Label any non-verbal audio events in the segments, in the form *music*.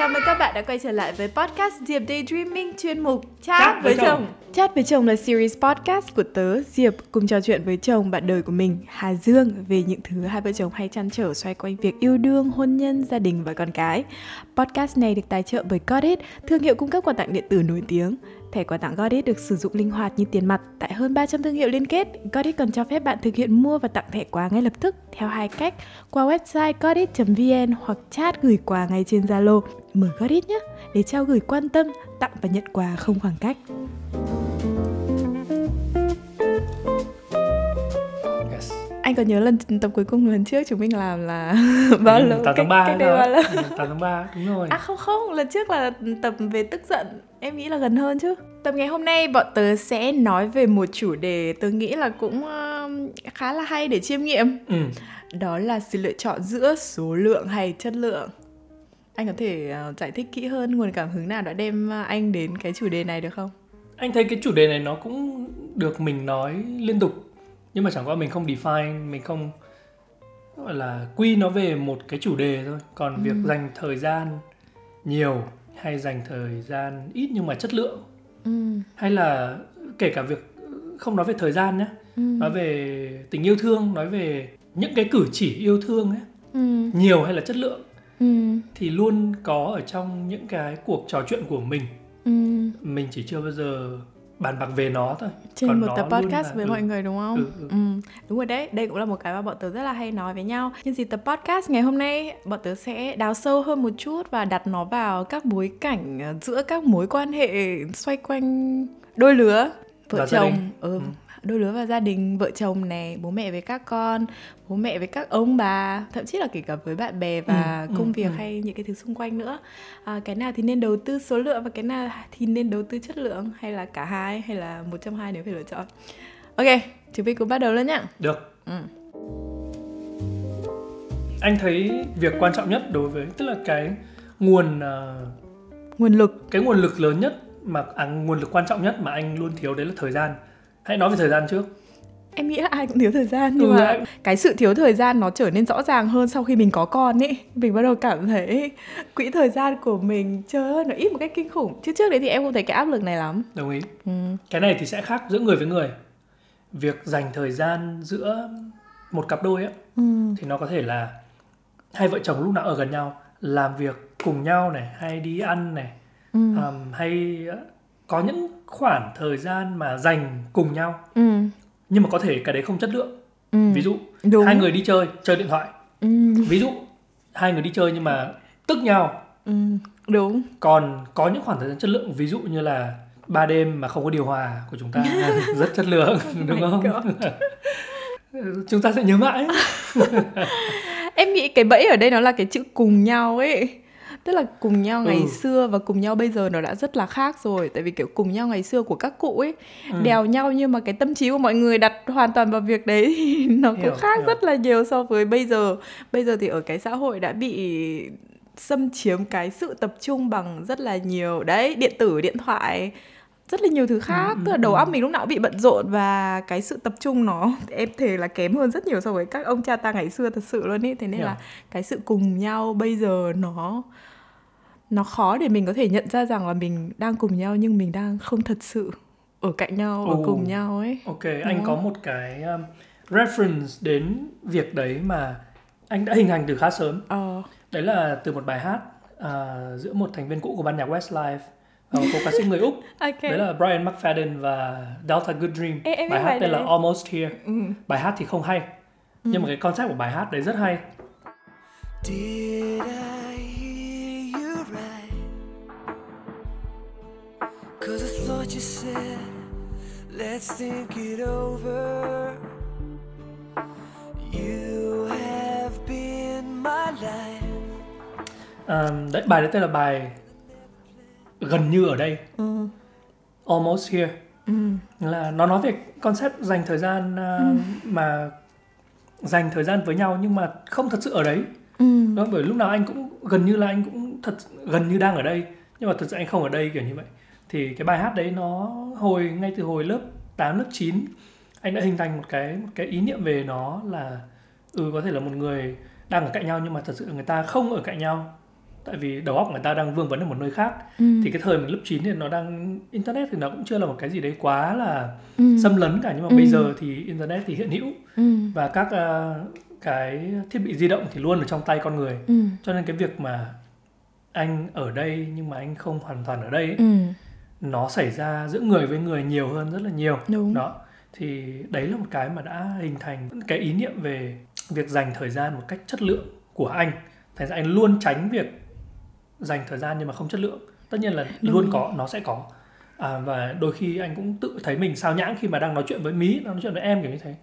chào mừng các bạn đã quay trở lại với podcast Diệp Daydreaming chuyên mục. Chat, Chat với, với chồng. chồng. Chat với chồng là series podcast của tớ Diệp cùng trò chuyện với chồng bạn đời của mình Hà Dương về những thứ hai vợ chồng hay chăn trở xoay quanh việc yêu đương, hôn nhân, gia đình và con cái. Podcast này được tài trợ bởi Godit, thương hiệu cung cấp quà tặng điện tử nổi tiếng. Thẻ quà tặng Godit được sử dụng linh hoạt như tiền mặt tại hơn 300 thương hiệu liên kết. Godit còn cho phép bạn thực hiện mua và tặng thẻ quà ngay lập tức theo hai cách qua website godit.vn hoặc chat gửi quà ngay trên Zalo. Mở Godit nhé để trao gửi quan tâm, tặng và nhận quà không khoảng cách. anh có nhớ lần tập cuối cùng lần trước chúng mình làm là *laughs* bao lâu? Tám tháng ba cách đây bao lâu? Tám tháng ba đúng rồi. À không không, lần trước là tập về tức giận. Em nghĩ là gần hơn chứ. Tập ngày hôm nay bọn tớ sẽ nói về một chủ đề tớ nghĩ là cũng uh, khá là hay để chiêm nghiệm. Ừ. Đó là sự lựa chọn giữa số lượng hay chất lượng. Anh có thể uh, giải thích kỹ hơn nguồn cảm hứng nào đã đem anh đến cái chủ đề này được không? Anh thấy cái chủ đề này nó cũng được mình nói liên tục nhưng mà chẳng qua mình không define mình không gọi là quy nó về một cái chủ đề thôi còn ừ. việc dành thời gian nhiều hay dành thời gian ít nhưng mà chất lượng ừ. hay là kể cả việc không nói về thời gian nhé ừ. nói về tình yêu thương nói về những cái cử chỉ yêu thương ấy ừ. nhiều hay là chất lượng ừ. thì luôn có ở trong những cái cuộc trò chuyện của mình ừ. mình chỉ chưa bao giờ bàn bạc về nó thôi trên Còn một tập podcast là... với ừ. mọi người đúng không? Ừ, ừ. Ừ. Đúng rồi đấy, đây cũng là một cái mà bọn tớ rất là hay nói với nhau. Nhân dịp tập podcast ngày hôm nay, bọn tớ sẽ đào sâu hơn một chút và đặt nó vào các bối cảnh ờ, giữa các mối quan hệ xoay quanh đôi lứa vợ chồng, ừ, ừ đôi lứa và gia đình vợ chồng này bố mẹ với các con bố mẹ với các ông bà thậm chí là kể cả với bạn bè và ừ, công ừ, việc ừ. hay những cái thứ xung quanh nữa. À, cái nào thì nên đầu tư số lượng và cái nào thì nên đầu tư chất lượng? Hay là cả hai? Hay là một trong hai nếu phải lựa chọn? Ok chúng mình cùng bắt đầu luôn nhá. Được. Ừ. anh thấy việc quan trọng nhất đối với tức là cái nguồn uh, nguồn lực. cái nguồn lực lớn nhất mà à, nguồn lực quan trọng nhất mà anh luôn thiếu đấy là thời gian hãy nói về thời gian trước em nghĩ là ai cũng thiếu thời gian nhưng ừ, mà anh... cái sự thiếu thời gian nó trở nên rõ ràng hơn sau khi mình có con ấy mình bắt đầu cảm thấy quỹ thời gian của mình chơi ơi nó ít một cách kinh khủng chứ trước đấy thì em không thấy cái áp lực này lắm đồng ý ừ. cái này thì sẽ khác giữa người với người việc dành thời gian giữa một cặp đôi ấy ừ. thì nó có thể là hai vợ chồng lúc nào ở gần nhau làm việc cùng nhau này hay đi ăn này ừ. um, hay có những khoảng thời gian mà dành cùng nhau ừ. nhưng mà có thể cái đấy không chất lượng ừ. ví dụ Đúng. hai người đi chơi chơi điện thoại ừ. ví dụ hai người đi chơi nhưng mà tức nhau ừ. Đúng. Còn có những khoảng thời gian chất lượng ví dụ như là ba đêm mà không có điều hòa của chúng ta *laughs* *laughs* rất chất lượng đúng không? *laughs* chúng ta sẽ nhớ mãi. em nghĩ cái bẫy ở đây nó là cái chữ cùng nhau ấy tức là cùng nhau ngày ừ. xưa và cùng nhau bây giờ nó đã rất là khác rồi tại vì kiểu cùng nhau ngày xưa của các cụ ấy ừ. đèo nhau nhưng mà cái tâm trí của mọi người đặt hoàn toàn vào việc đấy thì *laughs* nó hiểu, cũng khác hiểu. rất là nhiều so với bây giờ bây giờ thì ở cái xã hội đã bị xâm chiếm cái sự tập trung bằng rất là nhiều đấy điện tử điện thoại rất là nhiều thứ khác ừ, tức là đầu óc mình lúc nào cũng bị bận rộn và cái sự tập trung nó *laughs* em thề là kém hơn rất nhiều so với các ông cha ta ngày xưa thật sự luôn ý thế nên yeah. là cái sự cùng nhau bây giờ nó nó khó để mình có thể nhận ra rằng là mình đang cùng nhau nhưng mình đang không thật sự ở cạnh nhau ở cùng nhau ấy ok Đúng anh không? có một cái um, reference đến việc đấy mà anh đã hình thành từ khá sớm ờ. đấy là từ một bài hát uh, giữa một thành viên cũ của ban nhạc Westlife và một cô ca sĩ người úc *laughs* okay. đấy là Brian McFadden và Delta Good Dream Ê, bài hát tên là Almost Here ừ. bài hát thì không hay ừ. nhưng mà cái concept của bài hát đấy rất hay Did I Cause I thought you said, let's think it over. You have been my life. À, đấy, bài đấy tên là bài gần như ở đây. Ừ. Almost here. Ừ. Là nó nói về concept dành thời gian uh, ừ. mà dành thời gian với nhau nhưng mà không thật sự ở đấy. Ừ. Đó, bởi lúc nào anh cũng gần như là anh cũng thật gần như đang ở đây nhưng mà thật sự anh không ở đây kiểu như vậy thì cái bài hát đấy nó hồi ngay từ hồi lớp 8 lớp 9 anh đã hình thành một cái một cái ý niệm về nó là ừ có thể là một người đang ở cạnh nhau nhưng mà thật sự người ta không ở cạnh nhau tại vì đầu óc người ta đang vương vấn ở một nơi khác ừ. thì cái thời mình lớp 9 thì nó đang internet thì nó cũng chưa là một cái gì đấy quá là ừ. xâm lấn cả nhưng mà Ừ. bây giờ thì internet thì hiện hữu ừ. và các ờ, cái thiết bị di động thì luôn ở trong tay con người ừ. cho nên cái việc mà anh ở đây nhưng mà anh không hoàn toàn ở đây ấy, ừ. Nó xảy ra giữa người với người nhiều hơn rất là nhiều. Đúng. Đó. Thì đấy là một cái mà đã hình thành cái ý niệm về việc dành thời gian một cách chất lượng của anh. Thành ra anh luôn tránh việc dành thời gian nhưng mà không chất lượng. Tất nhiên là Đồng luôn có nó sẽ có. À, và đôi khi anh cũng tự thấy mình sao nhãng khi mà đang nói chuyện với mí nói chuyện với em kiểu như thế.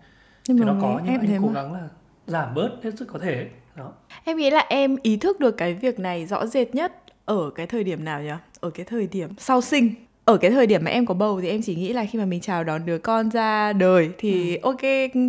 Nhưng thì nó có nhưng anh cố mà. gắng là giảm bớt hết sức có thể. Đó. Em nghĩ là em ý thức được cái việc này rõ rệt nhất ở cái thời điểm nào nhỉ? Ở cái thời điểm sau sinh ở cái thời điểm mà em có bầu thì em chỉ nghĩ là khi mà mình chào đón đứa con ra đời thì ok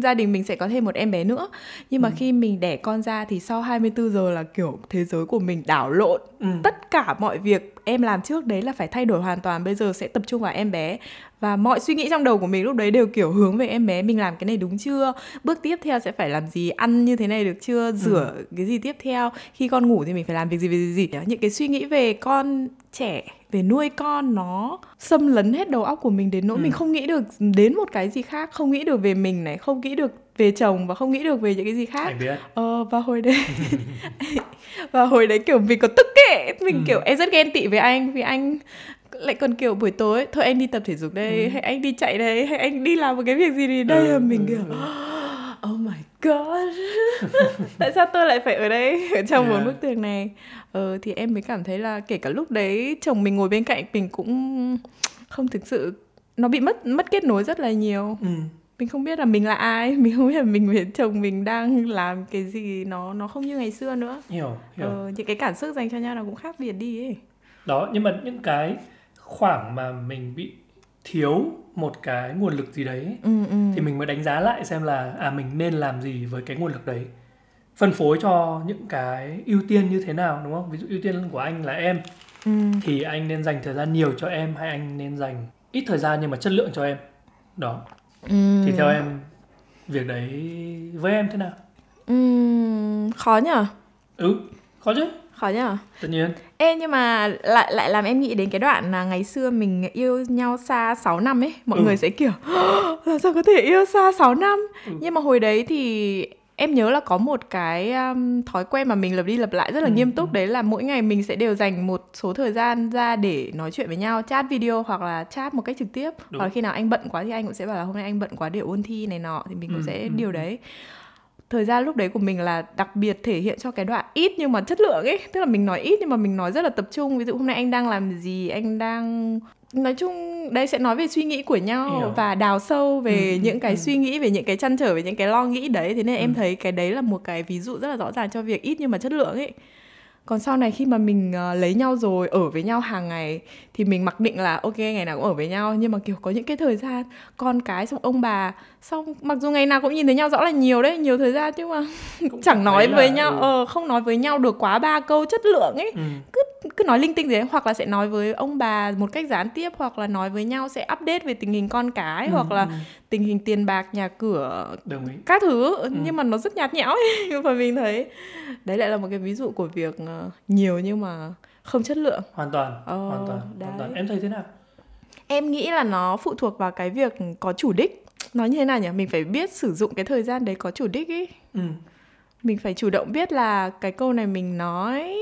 gia đình mình sẽ có thêm một em bé nữa. Nhưng mà Ừ. khi mình đẻ con ra thì sau 24 giờ là kiểu thế giới của mình đảo lộn. Ừ. tất cả mọi việc em làm trước đấy là phải thay đổi hoàn toàn. Bây giờ sẽ tập trung vào em bé. Và mọi suy nghĩ trong đầu của mình lúc đấy đều kiểu hướng về em bé. Mình làm cái này đúng chưa? Bước tiếp theo sẽ phải làm gì? Ăn như thế này được chưa? Rửa cái gì tiếp theo? Khi con ngủ thì mình phải làm việc gì việc gì, gì. những cái suy nghĩ về con trẻ về nuôi con nó xâm lấn hết đầu óc của mình đến nỗi Ừ. mình không nghĩ được đến một cái gì khác không nghĩ được về mình này không nghĩ được về chồng và không nghĩ được về những cái gì khác anh biết Ờ, và hồi đấy *laughs* và hồi đấy kiểu mình có tức ấy mình Ừ. kiểu em rất ghen tị với anh vì anh lại còn kiểu buổi tối thôi anh đi tập thể dục đây Ừ. hay anh đi chạy đây hay anh đi làm một cái việc gì đi đây Ừ, là mình ừ, kiểu ừ. *laughs* tại sao tôi lại phải ở đây ở *laughs* trong bốn Yeah. bức tường này ờ, thì em mới cảm thấy là kể cả lúc đấy chồng mình ngồi bên cạnh mình cũng không thực sự nó bị mất mất kết nối rất là nhiều ừ. mình không biết là mình là ai *laughs* mình không biết là mình với chồng mình đang làm cái gì nó nó không như ngày xưa nữa hiểu hiểu ờ, những cái cảm xúc dành cho nhau nó cũng khác biệt đi ấy đó nhưng mà những cái khoảng mà mình bị thiếu một cái nguồn lực gì đấy ừ, ừ. thì mình mới đánh giá lại xem là à mình nên làm gì với cái nguồn lực đấy phân phối cho những cái ưu tiên như thế nào đúng không ví dụ ưu tiên của anh là em ừ. thì anh nên dành thời gian nhiều cho em hay anh nên dành ít thời gian nhưng mà chất lượng cho em đó Ừ. thì theo em việc đấy với em thế nào ừ. khó nhở ừ khó chứ khó nhở tất nhiên Ê nhưng mà lại lại làm em nghĩ đến cái đoạn là ngày xưa mình yêu nhau xa 6 năm ấy Mọi Ừ. người sẽ kiểu sao có thể yêu xa 6 năm Ừ. Nhưng mà hồi đấy thì em nhớ là có một cái um, thói quen mà mình lập đi lập lại rất là Ừ, nghiêm túc ừ. Đấy là mỗi ngày mình sẽ đều dành một số thời gian ra để nói chuyện với nhau Chat video hoặc là chat một cách trực tiếp Đúng. Hoặc là khi nào anh bận quá thì anh cũng sẽ bảo là hôm nay anh bận quá để ôn thi này nọ Thì mình cũng Ừ, sẽ ừ, điều ừ. đấy thời gian lúc đấy của mình là đặc biệt thể hiện cho cái đoạn ít nhưng mà chất lượng ấy tức là mình nói ít nhưng mà mình nói rất là tập trung ví dụ hôm nay anh đang làm gì anh đang nói chung đây sẽ nói về suy nghĩ của nhau Hiểu. và đào sâu về Ừ, ừ, những cái ừ. suy nghĩ về những cái chăn trở về những cái lo nghĩ đấy thế nên em Ừ. thấy cái đấy là một cái ví dụ rất là rõ ràng cho việc ít nhưng mà chất lượng ấy còn sau này khi mà mình ờ, lấy nhau rồi ở với nhau hàng ngày thì mình mặc định là ok ngày nào cũng ở với nhau nhưng mà kiểu có những cái thời gian con cái xong ông bà xong mặc dù ngày nào cũng nhìn thấy nhau rõ là nhiều đấy nhiều thời gian nhưng mà Cũng *laughs* chẳng nói với là, nhau ừ. ờ không nói với nhau được quá ba câu chất lượng ấy ừ. cứ nói linh tinh gì đấy hoặc là sẽ nói với ông bà một cách gián tiếp hoặc là nói với nhau sẽ update về tình hình con cái Ừ, hoặc là ừ. tình hình tiền bạc nhà cửa đồng ý các thứ Ừ. nhưng mà nó rất nhạt nhẽo ấy *laughs* và mình thấy đấy lại là một cái ví dụ của việc ờ, nhiều nhưng mà không chất lượng hoàn toàn Ờ, hoàn toàn đấy. hoàn toàn em thấy thế nào em nghĩ là nó phụ thuộc vào cái việc có chủ đích nói như thế nào nhỉ mình phải biết sử dụng cái thời gian đấy có chủ đích ấy ừ. mình phải chủ động biết là cái câu này mình nói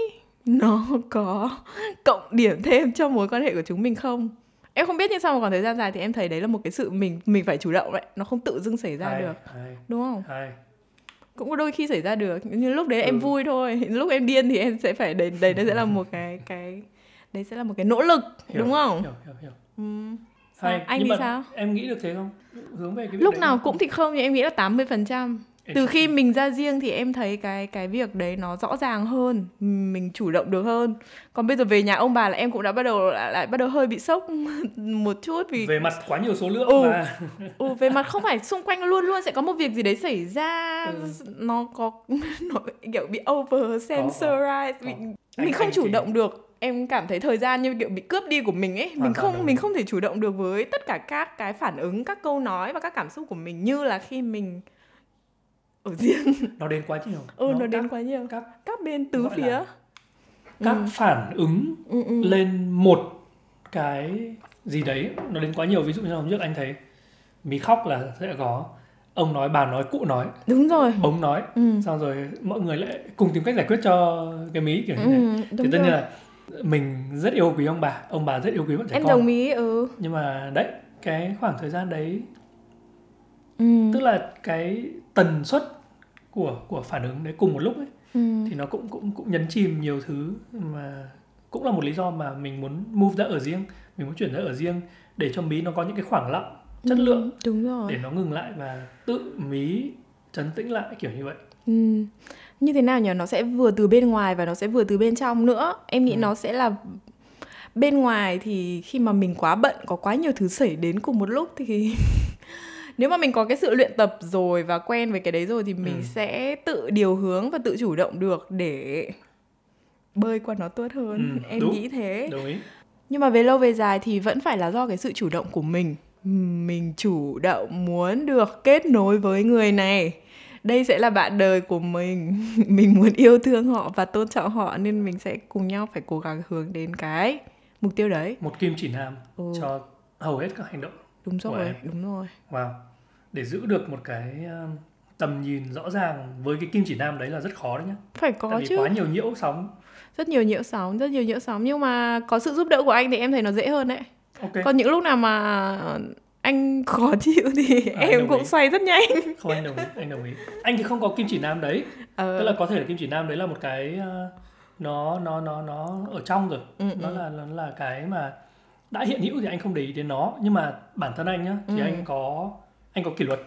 *laughs* nó có cộng điểm thêm cho mối quan hệ của chúng mình không? Em không biết nhưng sau một khoảng thời gian dài thì em thấy đấy là một cái sự mình mình phải chủ động đấy. Nó không tự dưng xảy ra hay, được. hay, đúng không? hay. cũng có đôi khi xảy ra được. Nhưng lúc đấy em Ừ. vui thôi. *laughs* Lúc em điên thì em sẽ phải đấy đấy đấy sẽ là một cái *laughs* cái đấy sẽ là một cái nỗ lực Hiểu, đúng không? hiểu hiểu hiểu. Ừ. Hay anh nhưng thì mà sao? em nghĩ được thế không? Hướng về cái lúc đấy nào không? cũng thì không nhưng em nghĩ là 80% Em từ khi mình ra riêng thì em thấy cái cái việc đấy nó rõ ràng hơn mình chủ động được hơn còn bây giờ về nhà ông bà là em cũng đã bắt đầu lại, lại bắt đầu hơi bị sốc *laughs* một chút vì về mặt quá nhiều số lượng Ừ. và ừ, về mặt không phải xung quanh luôn luôn sẽ có một việc gì đấy xảy ra Ừ. nó có *laughs* nó kiểu bị over sensorized Có. mình không anh chủ thì- động được em cảm thấy thời gian như kiểu bị cướp đi của mình ấy mình Hoàn không mình không thể chủ động được với tất cả các cái phản ứng các câu nói và các cảm xúc của mình như là khi mình ở riêng nó đến quá nhiều. Ừ nó, các, đến quá nhiều. các các bên tứ phía. các ừ. phản ứng ừ, ừ. lên một cái gì đấy. Nó đến quá nhiều. Ví dụ như hôm trước anh thấy mí khóc là sẽ có. Ông nói bà nói cụ nói. Đúng rồi. Bóng nói. Ừ. xong rồi mọi người lại cùng tìm cách giải quyết cho cái mí kiểu như ừ, thế. thì tất nhiên là mình rất yêu quý ông bà. Ông bà rất yêu quý bọn trẻ em con. đồng ý ừ. Nhưng mà đấy cái khoảng thời gian đấy ừ. tức là cái tần suất của của phản ứng đấy cùng một lúc ấy ừ. thì nó cũng cũng cũng nhấn chìm nhiều thứ mà cũng là một lý do mà mình muốn move ra ở riêng mình muốn chuyển ra ở riêng để cho mí nó có những cái khoảng lặng chất ừ, lượng đúng rồi để nó ngừng lại và tự mí trấn tĩnh lại kiểu như vậy ừ. như thế nào nhỉ nó sẽ vừa từ bên ngoài và nó sẽ vừa từ bên trong nữa em nghĩ ừ. nó sẽ là bên ngoài thì khi mà mình quá bận có quá nhiều thứ xảy đến cùng một lúc thì *laughs* nếu mà mình có cái sự luyện tập rồi và quen với cái đấy rồi thì mình ừ. sẽ tự điều hướng và tự chủ động được để bơi qua nó tốt hơn. Ừ, em đúng, nghĩ thế. Đồng ý. nhưng mà về lâu về dài thì vẫn phải là do cái sự chủ động của mình. Mình chủ động muốn được kết nối với người này. Đây sẽ là bạn đời của mình. *laughs* Mình muốn yêu thương họ và tôn trọng họ nên mình sẽ cùng nhau phải cố gắng hướng đến cái mục tiêu đấy. Một kim chỉ nam ừ. cho hầu hết các hành động đúng rồi đúng rồi. Wow. Để giữ được một cái um, tầm nhìn rõ ràng với cái kim chỉ nam đấy là rất khó đấy nhá. Phải có Tại vì chứ. quá nhiều nhiễu sóng. Rất nhiều nhiễu sóng rất nhiều nhiễu sóng. Nhưng mà có sự giúp đỡ của anh thì em thấy nó dễ hơn đấy. Okay. còn những lúc nào mà anh khó *laughs* chịu thì à, em cũng ý. xoay rất nhanh. Không anh đồng ý anh đồng ý. Anh thì không có kim chỉ nam đấy. Ờ. tức là có thể là kim chỉ nam đấy là một cái uh, nó nó nó nó ở trong rồi. Ừ, nó ừ. là nó là cái mà đã hiện hữu thì anh không để ý đến nó nhưng mà bản thân anh nhá thì ừ. anh có anh có kỷ luật.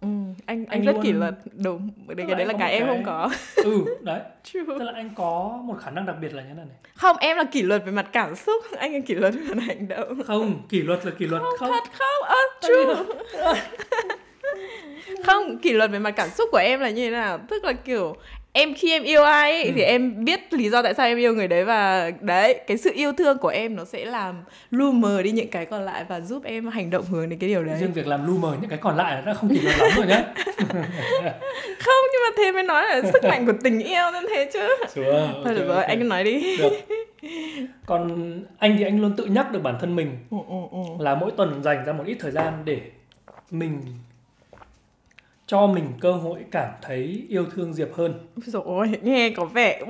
Ừ, anh anh, anh rất luôn... kỷ luật đúng. Bởi cái đấy là cái em cái... không có. Ừ *laughs* đấy. True. tức là anh có một khả năng đặc biệt là như thế này không em là kỷ luật về mặt cảm xúc anh là kỷ luật về mặt hành động. Không kỷ luật là kỷ luật không, không. thật không? À, true. *laughs* không kỷ luật về mặt cảm xúc của em là như thế nào? Tức là kiểu em khi em yêu ai ấy, ừ. thì em biết lý do tại sao em yêu người đấy và đấy cái sự yêu thương của em nó sẽ làm lu mờ đi những cái còn lại và giúp em hành động hướng đến cái điều đấy riêng việc làm lu mờ những cái còn lại đã không kỷ luật lắm rồi nhá *laughs* *laughs* không nhưng mà thế mới nói là sức mạnh của tình yêu nên thế chứ Sure, thôi được rồi okay. anh nói đi được. còn anh thì anh luôn tự nhắc được bản thân mình ừ, ừ, ừ. là mỗi tuần dành ra một ít thời gian để mình cho mình cơ hội cảm thấy yêu thương Diệp hơn. Rồi nghe có vẻ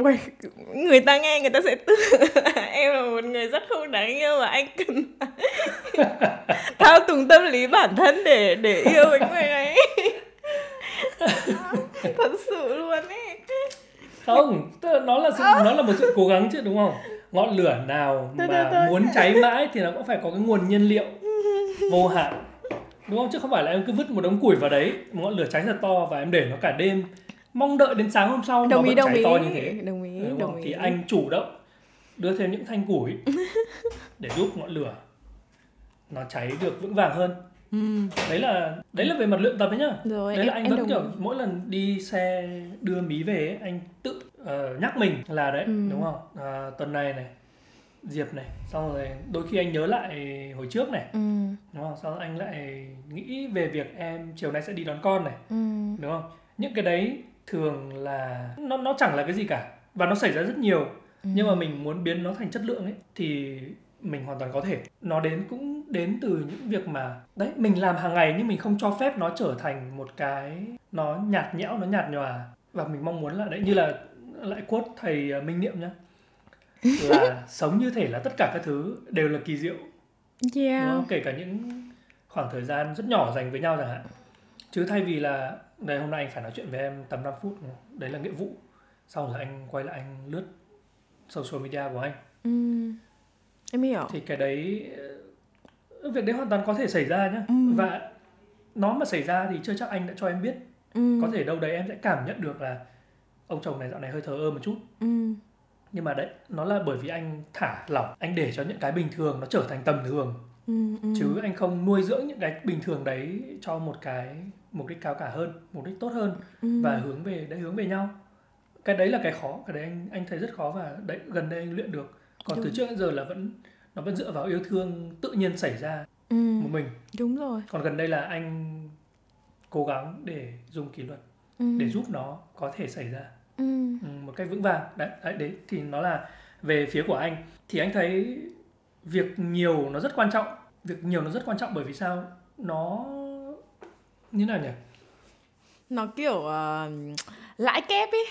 người ta nghe người ta sẽ tưởng *laughs* em là một người rất không đáng yêu và anh cần *laughs* thao túng tâm lý bản thân để để yêu với người này. *laughs* Thật sự luôn ấy. Không, nó là sự, nó là một sự cố gắng chứ đúng không? Ngọn lửa nào mà muốn cháy mãi thì nó cũng phải có cái nguồn nhiên liệu vô hạn đúng không? Chứ không phải là em cứ vứt một đống củi vào đấy một ngọn lửa cháy thật to và em để nó cả đêm. Mong đợi đến sáng hôm sau đồng mà ý, vẫn cháy ý. to như thế. đồng ý đúng đồng ý. thì anh chủ động đưa thêm những thanh củi *laughs* để giúp ngọn lửa nó cháy được vững vàng hơn. Ừ. đấy là đấy là về mặt luyện tập ấy nhá. Rồi, đấy em, là anh vẫn kiểu mỗi lần đi xe đưa mí về ấy, anh tự uh, nhắc mình là đấy ừ. đúng không? Uh, tuần này này Diệp này xong rồi đôi khi anh nhớ lại hồi trước này. Ừ. đúng không? Xong anh lại nghĩ về việc em chiều nay sẽ đi đón con này. Ừ. đúng không? Những cái đấy thường là nó nó chẳng là cái gì cả và nó xảy ra rất nhiều. Ừ. nhưng mà mình muốn biến nó thành chất lượng ấy thì mình hoàn toàn có thể. Nó đến cũng đến từ những việc mà đấy mình làm hàng ngày nhưng mình không cho phép nó trở thành một cái nó nhạt nhẽo nó nhạt nhòa. Và mình mong muốn là đấy như là lại quote thầy Minh Niệm nhá là sống như thể là tất cả các thứ đều là kỳ diệu yeah. đúng không? kể cả những khoảng thời gian rất nhỏ dành với nhau chẳng hạn chứ thay vì là đây hôm nay anh phải nói chuyện với em tầm 5 phút đấy là nghĩa vụ sau rồi anh quay lại anh lướt social media của anh ừ. em hiểu thì cái đấy ờ, việc đấy hoàn toàn có thể xảy ra nhá ừ. và nó mà xảy ra thì chưa chắc anh đã cho em biết ừ. có thể đâu đấy em sẽ cảm nhận được là ông chồng này dạo này hơi thờ ơ một chút ừ nhưng mà đấy nó là bởi vì anh thả lỏng anh để cho những cái bình thường nó trở thành tầm thường ừ, ừ. chứ anh không nuôi dưỡng những cái bình thường đấy cho một cái mục đích cao cả hơn mục đích tốt hơn ừ. và hướng về đấy hướng về nhau cái đấy là cái khó cái đấy anh anh thấy rất khó và đấy gần đây anh luyện được còn đúng. từ trước đến giờ là vẫn nó vẫn dựa vào yêu thương tự nhiên xảy ra ừ. một mình đúng rồi còn gần đây là anh cố gắng để dùng kỷ luật ừ. để giúp nó có thể xảy ra ừ. ừ, một cách vững vàng đấy, đấy đấy thì nó là về phía của anh thì anh thấy việc nhiều nó rất quan trọng việc nhiều nó rất quan trọng bởi vì sao nó như nào nhỉ nó kiểu uh, lãi kép ấy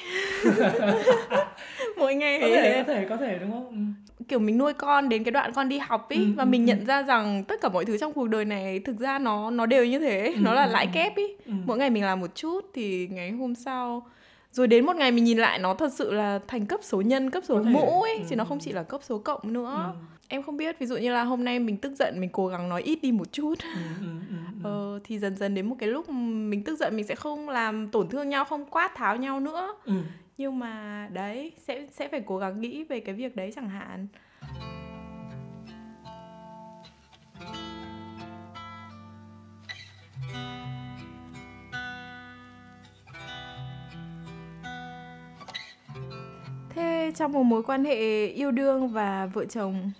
*laughs* mỗi ngày có thể có thể có thể đúng không ừ. kiểu mình nuôi con đến cái đoạn con đi học ấy ừ, và ừ, mình ừ. nhận ra rằng tất cả mọi thứ trong cuộc đời này thực ra nó nó đều như thế ừ, nó là ừ, lãi ừ. kép ấy ừ. mỗi ngày mình làm một chút thì ngày hôm sau rồi đến một ngày mình nhìn lại nó thật sự là thành cấp số nhân cấp số mũ ấy ừ. chứ nó không chỉ là cấp số cộng nữa ừ. em không biết ví dụ như là hôm nay mình tức giận mình cố gắng nói ít đi một chút ừ, ừ, ừ, ừ. *laughs* ờ, thì dần dần đến một cái lúc mình tức giận mình sẽ không làm tổn thương nhau không quát tháo nhau nữa ừ. nhưng mà đấy sẽ sẽ phải cố gắng nghĩ về cái việc đấy chẳng hạn Thế trong một mối quan hệ yêu đương và vợ chồng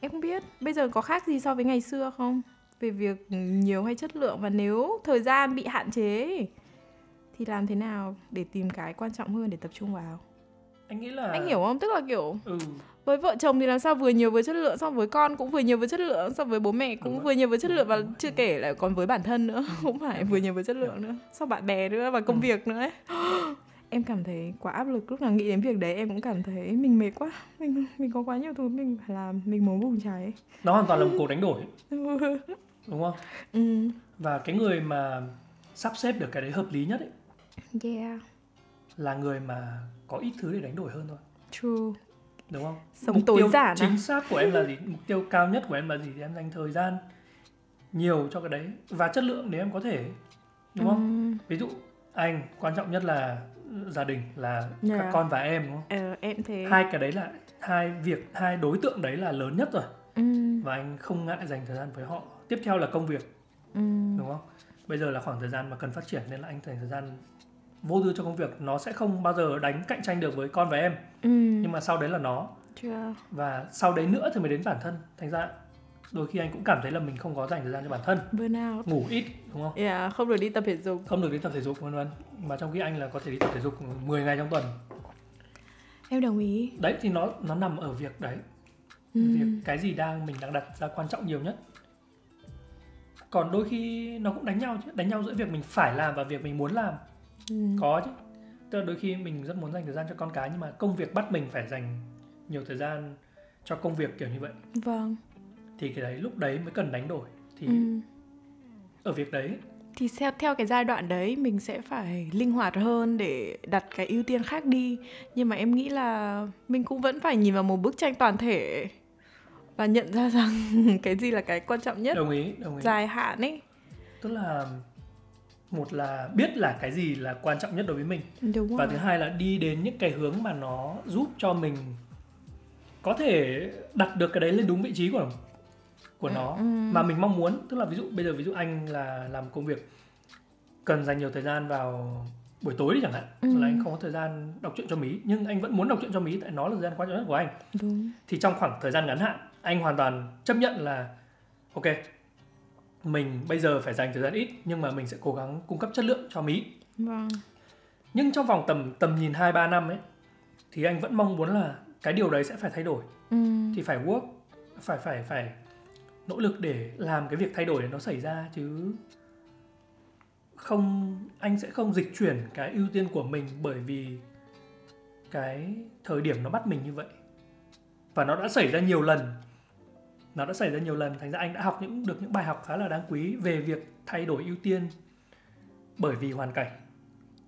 Em không biết bây giờ có khác gì so với ngày xưa không? Về việc nhiều hay chất lượng và nếu thời gian bị hạn chế thì làm thế nào để tìm cái quan trọng hơn để tập trung vào? Anh nghĩ là Anh hiểu không? Tức là kiểu ừ. với vợ chồng thì làm sao vừa nhiều với chất lượng xong với con cũng vừa nhiều với chất lượng xong với bố mẹ cũng vừa nhiều với chất lượng và chưa kể lại còn với bản thân nữa *laughs* cũng phải vừa nhiều với chất lượng nữa sau bạn bè nữa và công ừ. việc nữa ấy em cảm thấy quá áp lực lúc nào nghĩ đến việc đấy em cũng cảm thấy mình mệt quá. Mình mình có quá nhiều thứ mình phải làm mình muốn bùng cháy. Nó hoàn toàn là một cuộc đánh đổi. *laughs* Đúng không? Ừ. và cái người mà sắp xếp được cái đấy hợp lý nhất ấy yeah. là người mà có ít thứ để đánh đổi hơn thôi. True. Đúng không? Sống mục tối tiêu giản chính à? xác của em là gì? Mục tiêu cao nhất của em là gì? Thì em dành thời gian nhiều cho cái đấy. Và chất lượng nếu em có thể. Đúng không? Ví dụ anh quan trọng nhất là gia đình là yeah. các dạ. con và em đúng không? Ờ, em thế. Hai cái đấy là hai việc hai đối tượng đấy là lớn nhất rồi. Ừ. Và anh không ngại dành thời gian với họ. Tiếp theo là công việc. Ừ. Đúng không? Bây giờ là khoảng thời gian mà cần phát triển nên là anh dành thời gian vô tư cho công việc nó sẽ không bao giờ đánh cạnh tranh được với con và em. Ừ. Nhưng mà sau đấy là nó. Chưa. Và sau đấy nữa thì mới đến bản thân. Thành ra đôi khi anh cũng cảm thấy là mình không có dành thời gian cho bản thân. Burnout ngủ ít đúng không? Yeah, không được đi tập thể dục. Không được đi tập thể dục vân vân. Mà trong khi anh là có thể đi tập thể dục 10 ngày trong tuần. Em đồng ý. Đấy thì nó nó nằm ở việc đấy. Ừ. việc cái gì đang mình đang đặt ra quan trọng nhiều nhất. Còn đôi khi nó cũng đánh nhau chứ đánh nhau giữa việc mình phải làm và việc mình muốn làm. Ừ. có chứ. Tức là đôi khi mình rất muốn dành thời gian cho con cái nhưng mà công việc bắt mình phải dành nhiều thời gian cho công việc kiểu như vậy. Vâng thì cái đấy lúc đấy mới cần đánh đổi. Thì ừ. ở việc đấy. Thì theo theo cái giai đoạn đấy mình sẽ phải linh hoạt hơn để đặt cái ưu tiên khác đi. Nhưng mà em nghĩ là mình cũng vẫn phải nhìn vào một bức tranh toàn thể và nhận ra *laughs* rằng cái gì là cái quan trọng nhất đồng ý đồng ý. dài hạn ấy. Tức là một là biết là cái gì là quan trọng nhất đối với mình. Đúng và thứ hai là đi đến những cái hướng mà nó giúp cho mình có thể đặt được cái đấy lên đúng vị trí của của ừ, nó ừ. mà mình mong muốn tức là ví dụ bây giờ ví dụ anh là làm công việc cần dành nhiều thời gian vào buổi tối đi chẳng hạn ừ. là anh không có thời gian đọc truyện cho mí nhưng anh vẫn muốn đọc truyện cho mí tại nó là thời gian quan trọng nhất của anh Đúng. thì trong khoảng thời gian ngắn hạn anh hoàn toàn chấp nhận là ok mình bây giờ phải dành thời gian ít nhưng mà mình sẽ cố gắng cung cấp chất lượng cho mí vâng. nhưng trong vòng tầm tầm nhìn hai ba năm ấy thì anh vẫn mong muốn là cái điều đấy sẽ phải thay đổi ừ. thì phải work phải phải phải nỗ lực để làm cái việc thay đổi nó xảy ra chứ. Không anh sẽ không dịch chuyển cái ưu tiên của mình bởi vì cái thời điểm nó bắt mình như vậy. Và nó đã xảy ra nhiều lần. Nó đã xảy ra nhiều lần. Thành ra anh đã học những được những bài học khá là đáng quý về việc thay đổi ưu tiên bởi vì hoàn cảnh.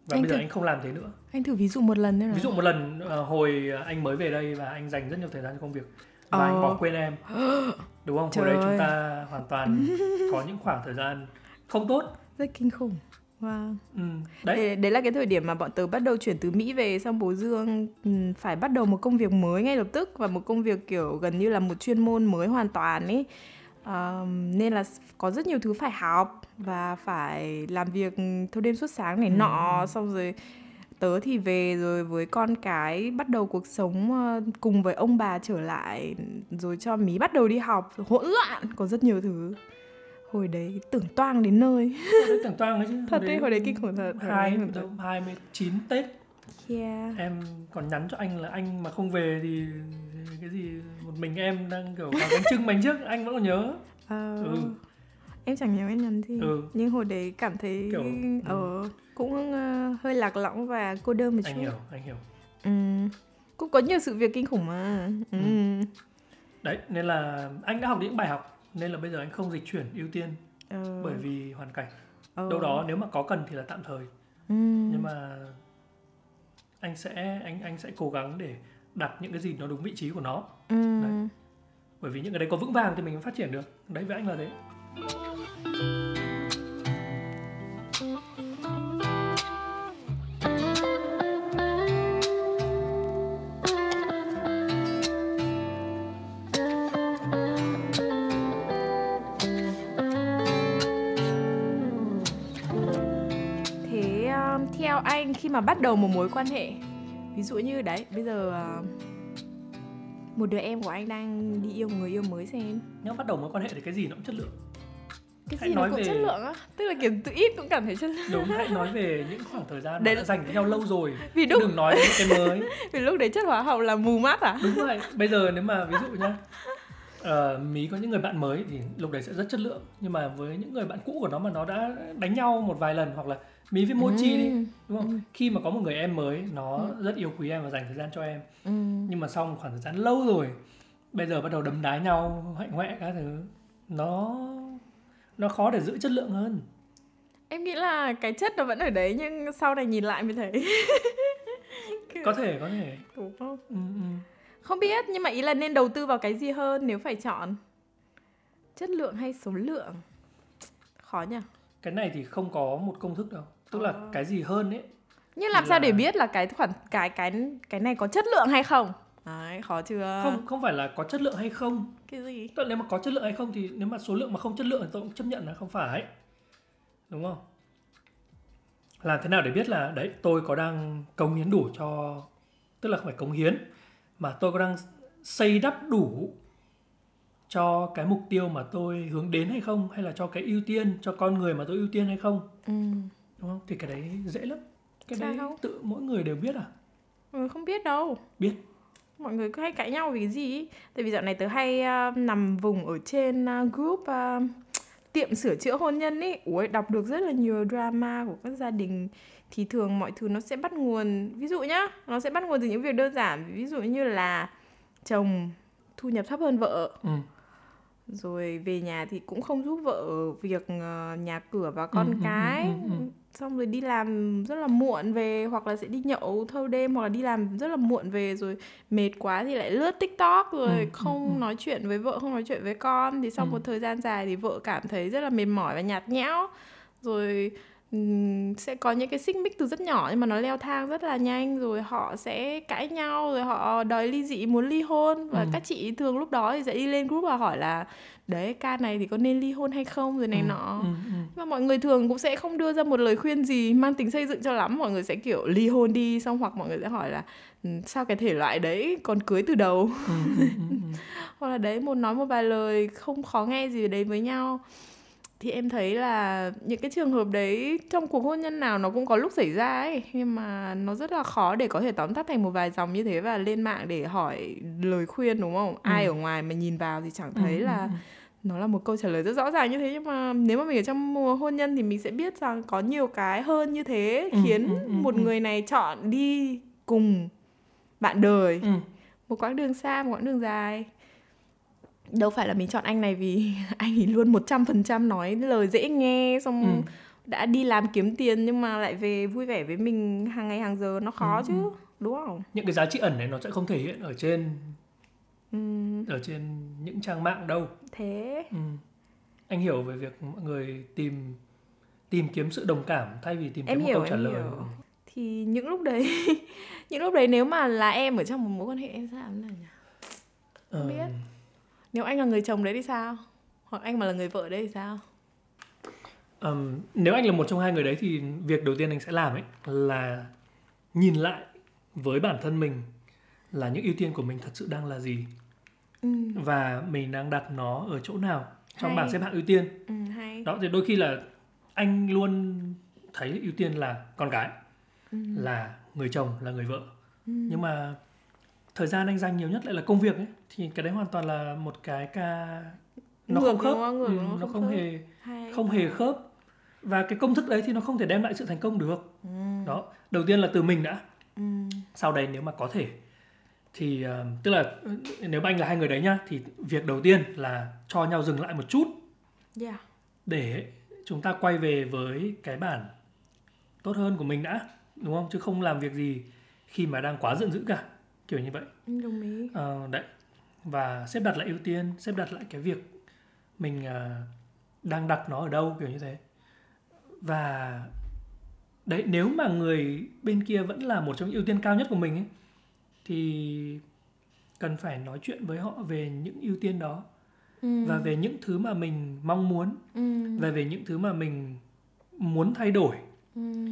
Và anh bây thử, giờ anh không làm thế nữa. anh thử ví dụ một lần nữa ví dụ một lần uh, hồi anh mới về đây và anh dành rất nhiều thời gian cho công việc và ờ. anh bỏ quên em *gasps* đúng không Trời hồi đấy chúng ta hoàn toàn *laughs* có những khoảng thời gian không tốt rất kinh khủng Wow. Ừ, đấy. đấy đấy là cái thời điểm mà bọn tớ bắt đầu chuyển từ Mỹ về xong bố Dương ừ, phải bắt đầu một công việc mới ngay lập tức và một công việc kiểu gần như là một chuyên môn mới hoàn toàn ấy uh, nên là có rất nhiều thứ phải học và phải làm việc thâu đêm suốt sáng này ừ. nọ xong rồi tớ thì về rồi với con cái bắt đầu cuộc sống ờ, cùng với ông bà trở lại rồi cho mí bắt đầu đi học hỗn loạn có rất nhiều thứ. Hồi đấy tưởng toang đến nơi. Hồi đấy tưởng toang đấy chứ. *laughs* Thật đấy hồi đấy kinh khủng thật hai hai mươi chín tết. Yeah. Em còn nhắn cho anh là anh mà không về thì cái gì một mình em đang kiểu vào bánh trưng bánh trước anh vẫn còn nhớ. Ờ, Ừ. em chẳng nhớ em nhắn gì Ừ. nhưng hồi đấy cảm thấy Kiểu, ờ cũng ờ, hơi lạc lõng và cô đơn một anh chút hiểu anh hiểu ừ. cũng có nhiều sự việc kinh khủng mà ừ. đấy nên là anh đã học những bài học nên là bây giờ anh không dịch chuyển ưu tiên Ờ. bởi vì hoàn cảnh Ờ. đâu đó nếu mà có cần thì là tạm thời ừ. nhưng mà anh sẽ anh anh sẽ cố gắng để đặt những cái gì nó đúng vị trí của nó Ừ. Đấy. bởi vì những cái đấy có vững vàng thì mình mới phát triển được đấy với anh là Thế mà bắt đầu một mối quan hệ. Ví dụ như đấy bây giờ uh, Một đứa em của anh đang đi yêu một người yêu mới xem. Nếu bắt đầu mối quan hệ thì cái gì nó cũng chất lượng. Cái Hãy gì nó nói cũng về- chất lượng á. Tức là kiểu từ ít cũng cảm thấy chất lượng. Đúng hãy nói về những khoảng thời gian Đấy. đã dành với nhau lâu rồi. Vì lúc, đừng nói đến cái mới. *laughs* Vì lúc đấy chất hóa học là mù mắt à? Đúng vậy bây giờ nếu mà ví dụ nhá ờ, mí có những người bạn mới thì lúc đấy sẽ rất chất lượng nhưng mà với những người bạn cũ của nó mà nó đã đánh nhau một vài lần hoặc là mí với mochi đi Ừ. đúng không khi mà có một người em mới nó Ừ. rất yêu quý em và dành thời gian cho em ừ. nhưng mà sau một khoảng thời gian lâu rồi bây giờ bắt đầu đấm đá nhau hạnh hoẹ các thứ nó nó khó để giữ chất lượng hơn Em nghĩ là cái chất nó vẫn ở đấy Nhưng sau này nhìn lại mới thấy có *laughs* thể có thể Đúng không? ừ, ừ. Không biết nhưng mà ý là nên đầu tư vào cái gì hơn nếu phải chọn Chất lượng hay số lượng Khó nhỉ cái này thì không có một công thức đâu tức là Ờ. cái gì hơn ấy Nhưng làm Là- sao để biết là cái khoản cái cái cái này có chất lượng hay không? Đấy, khó chưa? không không phải là có chất lượng hay không Cái gì? Tức là nếu mà có chất lượng hay không thì nếu mà số lượng mà không chất lượng thì tôi cũng chấp nhận là không phải đúng không làm thế nào để biết là đấy tôi có đang cống hiến đủ cho tức là không phải cống hiến mà tôi có đang xây đắp đủ cho cái mục tiêu mà tôi hướng đến hay không? Hay là cho cái ưu tiên cho con người mà tôi ưu tiên hay không? Ừ. đúng không? Thì cái đấy dễ lắm. Cái Sao đấy không? tự mỗi người đều biết à? Ừ không biết đâu. Biết. Mọi người cứ hay cãi nhau vì cái gì ý. tại vì dạo này tớ hay uh, nằm vùng ở trên uh, group uh, tiệm sửa chữa hôn nhân ý. Ui đọc được rất là nhiều drama của các gia đình thì thường mọi thứ nó sẽ bắt nguồn ví dụ nhá nó sẽ bắt nguồn từ những việc đơn giản ví dụ như là chồng thu nhập thấp hơn vợ ừ. rồi về nhà thì cũng không giúp vợ việc ờ, nhà cửa và con Ừ, ừ, cái ừ, ừ, ừ. xong rồi đi làm rất là muộn về hoặc là sẽ đi nhậu thâu đêm hoặc là đi làm rất là muộn về rồi mệt quá thì lại lướt tiktok rồi Ừ, ừ, không ừ. nói chuyện với vợ không nói chuyện với con thì sau Ừ. một thời gian dài thì vợ cảm thấy rất là mệt mỏi và nhạt nhẽo rồi sẽ có những cái xích mích từ rất nhỏ nhưng mà nó leo thang rất là nhanh rồi họ sẽ cãi nhau rồi họ đòi ly dị muốn ly hôn và Ừ. các chị thường lúc đó thì sẽ đi lên group và hỏi là đấy ca này thì có nên ly hôn hay không rồi này ừ, nọ ừ, ừ. và mọi người thường cũng sẽ không đưa ra một lời khuyên gì mang tính xây dựng cho lắm mọi người sẽ kiểu ly hôn đi xong hoặc mọi người sẽ hỏi là "Ừ, sao cái thể loại đấy còn cưới từ đầu Ừ, ừ, ừ, ừ. hoặc là đấy một nói một vài lời không khó nghe gì đấy với nhau thì em thấy là những cái trường hợp đấy trong cuộc hôn nhân nào nó cũng có lúc xảy ra ấy nhưng mà nó rất là khó để có thể tóm tắt thành một vài dòng như thế và lên mạng để hỏi lời khuyên đúng không ai ở ngoài mà nhìn vào thì chẳng thấy Ừ, là ừ, ừ. nó là một câu trả lời rất rõ ràng như thế nhưng mà nếu mà mình ở trong mùa hôn nhân thì mình sẽ biết rằng có nhiều cái hơn như thế Ừ, khiến ừ, ừ, một ừ. người này chọn đi cùng bạn đời Ừ. một quãng đường xa một quãng đường dài đâu phải là mình chọn anh này vì *laughs* anh ấy luôn 100% nói lời dễ nghe xong Ừ. đã đi làm kiếm tiền nhưng mà lại về vui vẻ với mình hàng ngày hàng giờ nó khó Ừ, chứ ừ. đúng không những cái giá trị ẩn này nó sẽ không thể hiện ở trên ừ, ở trên những trang mạng đâu thế ừ. anh hiểu về việc mọi người tìm tìm kiếm sự đồng cảm thay vì tìm Em kiếm hiểu, một câu trả em lời hiểu. thì những lúc đấy *laughs* những lúc đấy nếu mà là em ở trong một mối quan hệ em sẽ làm thế nào nhỉ Ờ, biết. Nếu anh là người chồng đấy thì sao? Hoặc anh mà là người vợ đấy thì sao? Ừm, nếu anh là một trong hai người đấy thì việc đầu tiên anh sẽ làm ấy là nhìn lại với bản thân mình là những ưu tiên của mình thật sự đang là gì. Ừ, và mình đang đặt nó ở chỗ nào trong Hay. bảng xếp hạng ưu tiên. Ừ hay. Đó thì đôi khi là anh luôn thấy ưu tiên là con cái ừ, là người chồng là người vợ. Ừ. nhưng mà thời gian anh dành nhiều nhất lại là công việc ấy thì cái đấy hoàn toàn là một cái ca nó ngược không khớp. ngược, ừ, nó, không, không hề Hay. không hề khớp. Và cái công thức đấy thì nó không thể đem lại sự thành công được. Ừ. đó. Đầu tiên là từ mình đã. Ừ. sau đấy nếu mà có thể thì uh, tức là nếu mà anh là hai người đấy nhá thì việc đầu tiên là cho nhau dừng lại một chút. Yeah. để chúng ta quay về với cái bản tốt hơn của mình đã đúng không? Chứ không làm việc gì khi mà đang quá giận dữ cả kiểu như vậy. Đồng ý. Uh, đấy. Và xếp đặt lại ưu tiên xếp đặt lại cái việc mình uh, đang đặt nó ở đâu kiểu như thế. Và đấy nếu mà người bên kia vẫn là một trong những ưu tiên cao nhất của mình ấy thì cần phải nói chuyện với họ về những ưu tiên đó. Ừ. và về những thứ mà mình mong muốn. Ừ. và về những thứ mà mình muốn thay đổi. Ừ.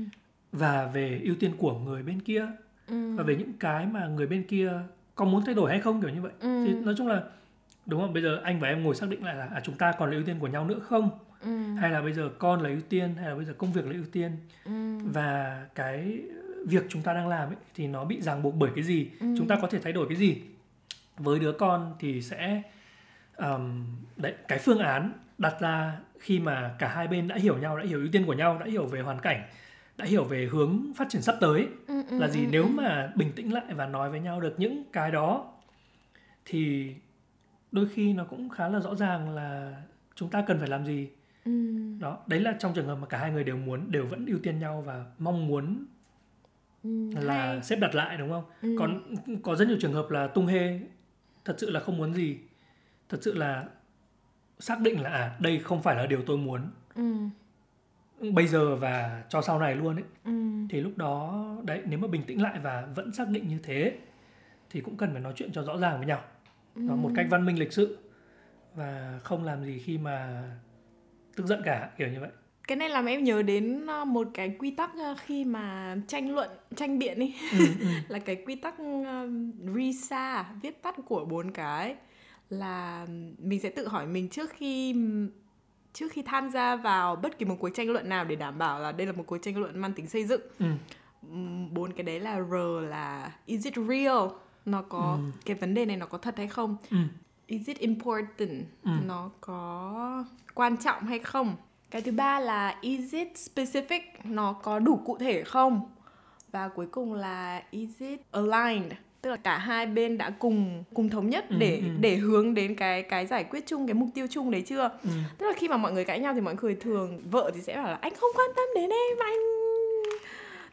và về ưu tiên của người bên kia ừ. và về những cái mà người bên kia có muốn thay đổi hay không kiểu như vậy ừ. thì nói chung là đúng không bây giờ anh và em ngồi xác định lại là à, chúng ta còn là ưu tiên của nhau nữa không ừ. hay là bây giờ con là ưu tiên hay là bây giờ công việc là ưu tiên ừ. và cái việc chúng ta đang làm ấy thì nó bị ràng buộc bởi cái gì ừ. chúng ta có thể thay đổi cái gì với đứa con thì sẽ um, đấy cái phương án đặt ra khi mà cả hai bên đã hiểu nhau đã hiểu ưu tiên của nhau đã hiểu về hoàn cảnh đã hiểu về hướng phát triển sắp tới ừ, ừ, là gì ừ, nếu ừ. mà bình tĩnh lại và nói với nhau được những cái đó thì đôi khi nó cũng khá là rõ ràng là chúng ta cần phải làm gì ừ. đó đấy là trong trường hợp mà cả hai người đều muốn đều vẫn ưu tiên nhau và mong muốn ừ, là hay. xếp đặt lại đúng không ừ. còn có rất nhiều trường hợp là tung hê thật sự là không muốn gì thật sự là xác định là à đây không phải là điều tôi muốn ừ. Bây giờ và cho sau này luôn ấy ừ. thì lúc đó đấy nếu mà bình tĩnh lại và vẫn xác định như thế thì cũng cần phải nói chuyện cho rõ ràng với nhau ừ. một cách văn minh lịch sự và không làm gì khi mà tức giận cả kiểu như vậy cái này làm em nhớ đến ờ, một cái quy tắc ờ, khi mà tranh luận tranh biện đi ừ, ừ. *laughs* là cái quy tắc RISA viết tắt của bốn cái là mình sẽ tự hỏi mình trước khi trước khi tham gia vào bất kỳ một cuộc tranh luận nào để đảm bảo là đây là một cuộc tranh luận mang tính xây dựng ừ. bốn cái đấy là R là is it real nó có ừ. cái vấn đề này nó có thật hay không ừ. is it important ừ. nó có quan trọng hay không cái thứ ba là is it specific nó có đủ cụ thể không và cuối cùng là is it aligned tức là cả hai bên đã cùng cùng thống nhất ừ, để ừ, ừ. để hướng đến cái cái giải quyết chung cái mục tiêu chung đấy chưa ừ. tức là khi mà mọi người cãi nhau thì mọi người thường vợ thì sẽ bảo là anh không quan tâm đến em anh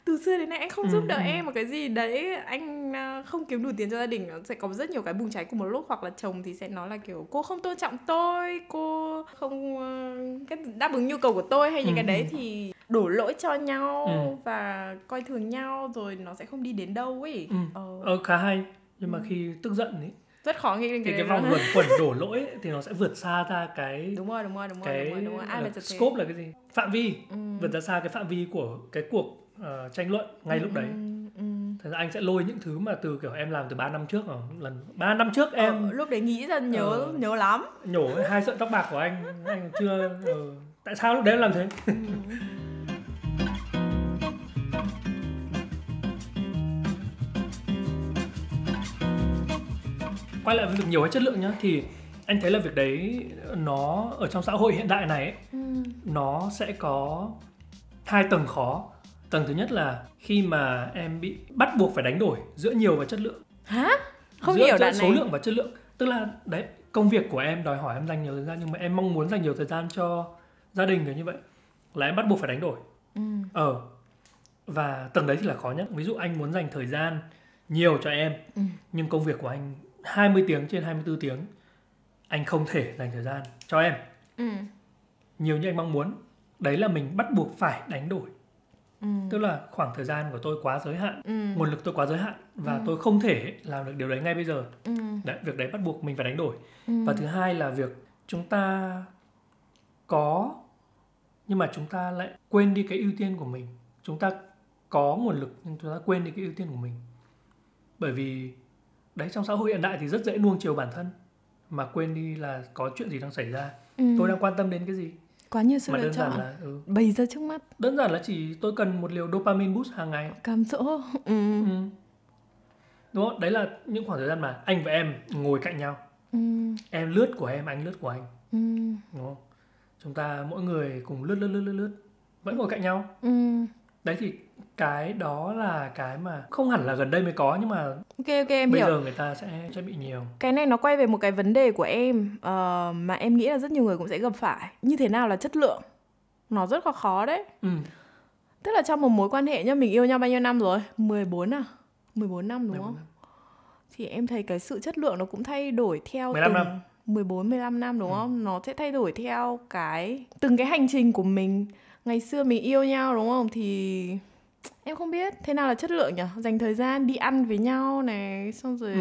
từ xưa đến nay anh không ừ, giúp đỡ ừ. em một cái gì đấy anh à, không kiếm đủ tiền cho gia đình sẽ có rất nhiều cái bùng cháy cùng một lúc hoặc là chồng thì sẽ nói là kiểu cô không tôn trọng tôi cô không cái đáp ứng nhu cầu của tôi hay những ừ. cái đấy thì đổ lỗi cho nhau ừ. và coi thường nhau rồi nó sẽ không đi đến đâu ấy ừ. ờ. ờ khá hay nhưng mà ừ. khi tức giận ấy rất khó nghĩ đến cái, cái vòng luẩn quẩn đổ *laughs* lỗi ấy, thì nó sẽ vượt xa ra cái đúng rồi đúng rồi đúng rồi cái đúng rồi, đúng rồi. Ai là scope là cái gì phạm vi ừ. vượt ra xa cái phạm vi của cái cuộc uh, tranh luận ngay ừ, lúc đấy ừ, ừ. Thế ra anh sẽ lôi những thứ mà từ kiểu em làm từ 3 năm trước rồi lần 3 năm trước ờ, em ờ, lúc đấy nghĩ ra nhớ uh, nhớ lắm nhổ hai sợi tóc bạc của anh anh chưa uh, tại sao lúc đấy em làm thế ừ. *laughs* quay lại với việc nhiều hay chất lượng nhá thì anh thấy là việc đấy nó ở trong xã hội hiện đại này ấy, ừ. nó sẽ có hai tầng khó tầng thứ nhất là khi mà em bị bắt buộc phải đánh đổi giữa nhiều và chất lượng. Hả? Không giữa, hiểu giữa số này. lượng và chất lượng. Tức là đấy công việc của em đòi hỏi em dành nhiều thời gian nhưng mà em mong muốn dành nhiều thời gian cho gia đình kiểu như vậy. Là em bắt buộc phải đánh đổi. Ừ. ờ. Và tầng đấy thì là khó nhất. Ví dụ anh muốn dành thời gian nhiều cho em ừ. nhưng công việc của anh 20 tiếng trên 24 tiếng anh không thể dành thời gian cho em. Ừ. nhiều như anh mong muốn. Đấy là mình bắt buộc phải đánh đổi Ừ. tức là khoảng thời gian của tôi quá giới hạn ừ. nguồn lực tôi quá giới hạn và ừ. tôi không thể làm được điều đấy ngay bây giờ ừ. đấy, việc đấy bắt buộc mình phải đánh đổi ừ. và thứ hai là việc chúng ta có nhưng mà chúng ta lại quên đi cái ưu tiên của mình chúng ta có nguồn lực nhưng chúng ta quên đi cái ưu tiên của mình bởi vì đấy trong xã hội hiện đại thì rất dễ nuông chiều bản thân mà quên đi là có chuyện gì đang xảy ra ừ. tôi đang quan tâm đến cái gì quá nhiều sự lựa chọn. là ừ, bây giờ trước mắt. Đơn giản là chỉ tôi cần một liều dopamine boost hàng ngày. Cám dỗ. *laughs* Ừ. ừ. đúng không? Đấy là những khoảng thời gian mà anh và em ngồi cạnh nhau. Ừ. em lướt của em anh lướt của anh. Ừ. đúng không? Chúng ta mỗi người cùng lướt lướt lướt lướt lướt. Vẫn ngồi cạnh nhau. Ừ. đấy thì cái đó là cái mà không hẳn là gần đây mới có nhưng mà ok ok em bây hiểu giờ người ta sẽ sẽ bị nhiều cái này nó quay về một cái vấn đề của em ờ, mà em nghĩ là rất nhiều người cũng sẽ gặp phải như thế nào là chất lượng nó rất là khó đấy ừ. tức là trong một mối quan hệ nhá mình yêu nhau bao nhiêu năm rồi 14 à 14 năm đúng 14 không năm. thì em thấy cái sự chất lượng nó cũng thay đổi theo 15 từng năm. 14 15 năm đúng Ừ. không? Nó sẽ thay đổi theo cái từng cái hành trình của mình. Ngày xưa mình yêu nhau đúng không? Thì em không biết thế nào là chất lượng nhỉ? Dành thời gian đi ăn với nhau này, xong rồi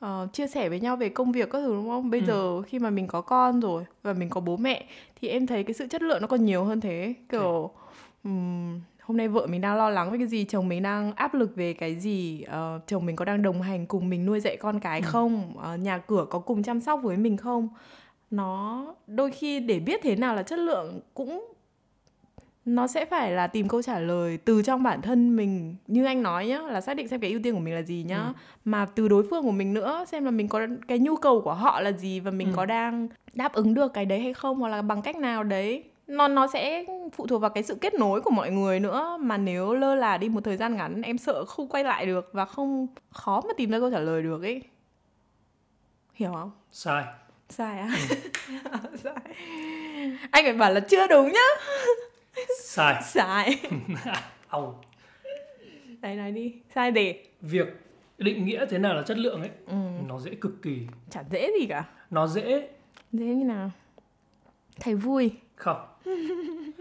ờ, chia sẻ với nhau về công việc các thứ đúng không? Bây Ừ. giờ khi mà mình có con rồi và mình có bố mẹ thì em thấy cái sự chất lượng nó còn nhiều hơn thế. Kiểu ừm, hôm nay vợ mình đang lo lắng về cái gì chồng mình đang áp lực về cái gì ờ, chồng mình có đang đồng hành cùng mình nuôi dạy con cái không Ờ, nhà cửa có cùng chăm sóc với mình không nó đôi khi để biết thế nào là chất lượng cũng nó sẽ phải là tìm câu trả lời từ trong bản thân mình. Như anh nói nhá là xác định xem cái ưu tiên của mình là gì nhá. Ừ. mà từ đối phương của mình nữa xem là mình có cái nhu cầu của họ là gì và mình Ừ. có đang đáp ứng được cái đấy hay không hoặc là bằng cách nào đấy. Nó nó sẽ phụ thuộc vào cái sự kết nối của mọi người nữa. Mà nếu lơ là đi một thời gian ngắn em sợ không quay lại được và không khó mà tìm ra câu trả lời được ấy. Hiểu không? Sai. Sai à? *laughs* Sai. Anh phải bảo là chưa đúng nhá sai. *laughs* Sai. Au. đấy nói đi. Sai để việc định nghĩa thế nào là chất lượng ấy ừ. nó dễ cực kỳ. Chả dễ gì cả. Nó dễ dễ như nào? Thấy vui. Không.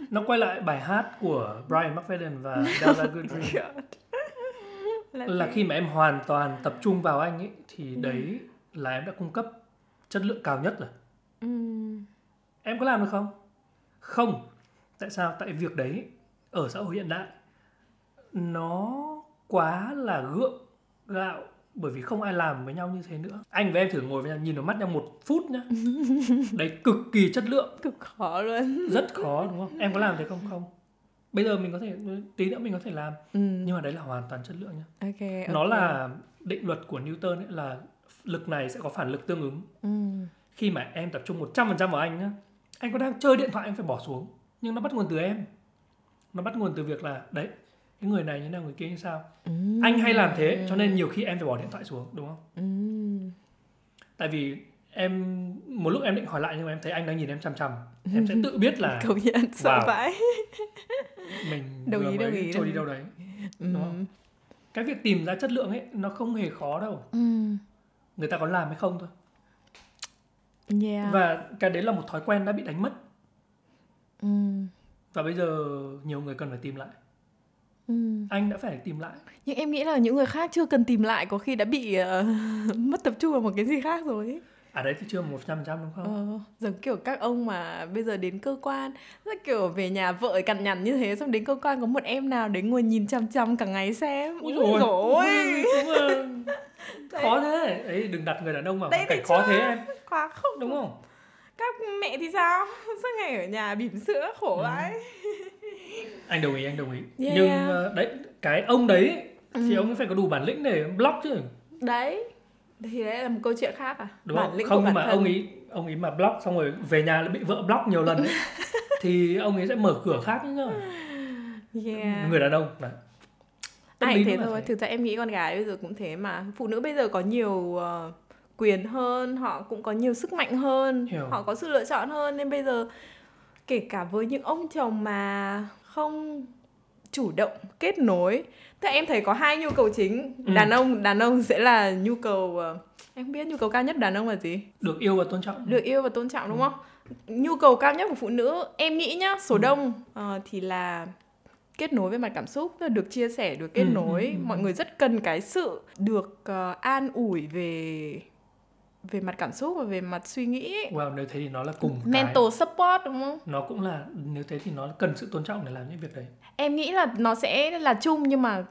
Nó quay lại bài hát của Brian McFadden và *laughs* Della Goodrich *laughs* là khi mà em hoàn toàn tập trung vào anh ấy thì đấy là em đã cung cấp chất lượng cao nhất rồi. Ừ. em có làm được không? Không tại sao? Tại việc đấy ở xã hội hiện đại nó quá là gượng gạo bởi vì không ai làm với nhau như thế nữa. Anh và em thử ngồi với nhau nhìn vào mắt nhau một phút nhá. *laughs* Đấy cực kỳ chất lượng. Cực khó luôn. Rất khó đúng không? Em có làm thế không? Không. Bây giờ mình có thể tí nữa mình có thể làm. Ừ. nhưng mà đấy là hoàn toàn chất lượng nhá. Ok nó ok. là định luật của Newton ấy là lực này sẽ có phản lực tương ứng. Ừ. khi mà em tập trung 100% vào anh nhá anh có đang chơi điện thoại anh phải bỏ xuống nhưng nó bắt nguồn từ em nó bắt nguồn từ việc là đấy cái người này như nào người kia như sao Ừ. anh hay làm thế cho nên nhiều khi em phải bỏ điện thoại xuống đúng không ừ. tại vì em một lúc em định hỏi lại nhưng mà em thấy anh đang nhìn em chằm chằm em sẽ tự *laughs* biết là công nhận sợ Wow. vãi *laughs* mình Đồng ý, đồng ý, trôi đi đâu đấy ừ. Đúng không? cái việc tìm ra chất lượng ấy nó không hề khó đâu ừ. người ta có làm hay không thôi yeah và cái đấy là một thói quen đã bị đánh mất ừ. và bây giờ nhiều người cần phải tìm lại. Ừ. anh đã phải tìm lại. Nhưng em nghĩ là những người khác chưa cần tìm lại có khi đã bị ờ, *laughs* mất tập trung vào một cái gì khác rồi ấy. à đấy thì chưa một trăm trăm đúng không? Ờ, giống kiểu các ông mà bây giờ đến cơ quan rất kiểu về nhà vợ cằn nhằn như thế xong đến cơ quan có một em nào đấy ngồi nhìn chăm chăm cả ngày xem. Ui, đúng là *laughs* khó thế. Ấy đừng đặt người đàn ông vào hoàn cảnh khó thế em. Quá không đúng không các mẹ thì sao *laughs* suốt ngày ở nhà bỉm sữa khổ Ừ. vãi *laughs* anh đồng ý anh đồng ý Yeah. nhưng ờ, đấy cái ông đấy thì Ừ. ông ấy phải có đủ bản lĩnh để block chứ đấy thì đấy là một câu chuyện khác à đúng bản không lĩnh không của bản mà thân. ông ấy ông ấy mà block xong rồi về nhà lại bị vợ block nhiều lần ấy *laughs* thì ông ấy sẽ mở cửa khác nữa yeah. người đàn ông đấy Ai thế thôi, thế. thực ra em nghĩ con gái bây giờ cũng thế mà Phụ nữ bây giờ có nhiều ờ, quyền hơn, họ cũng có nhiều sức mạnh hơn Hiểu. Họ có sự lựa chọn hơn Nên bây giờ kể cả với những ông chồng mà không chủ động kết nối Tức em thấy có hai nhu cầu chính Ừ. Đàn ông đàn ông sẽ là nhu cầu ờ, Em không biết nhu cầu cao nhất đàn ông là gì được yêu và tôn trọng Được yêu và tôn trọng Ừ. đúng không? Nhu cầu cao nhất của phụ nữ Em nghĩ nhá, số Ừ. đông ờ, thì là kết nối với mặt cảm xúc được chia sẻ được kết Ừ, nối ừ, ừ, mọi ừ. người rất cần cái sự được ờ, an ủi về về mặt cảm xúc và về mặt suy nghĩ wow nếu thế thì nó là cùng cái mental support đúng không? Nó cũng là nếu thế thì nó cần sự tôn trọng để làm những việc đấy. Em nghĩ là nó sẽ là chung nhưng mà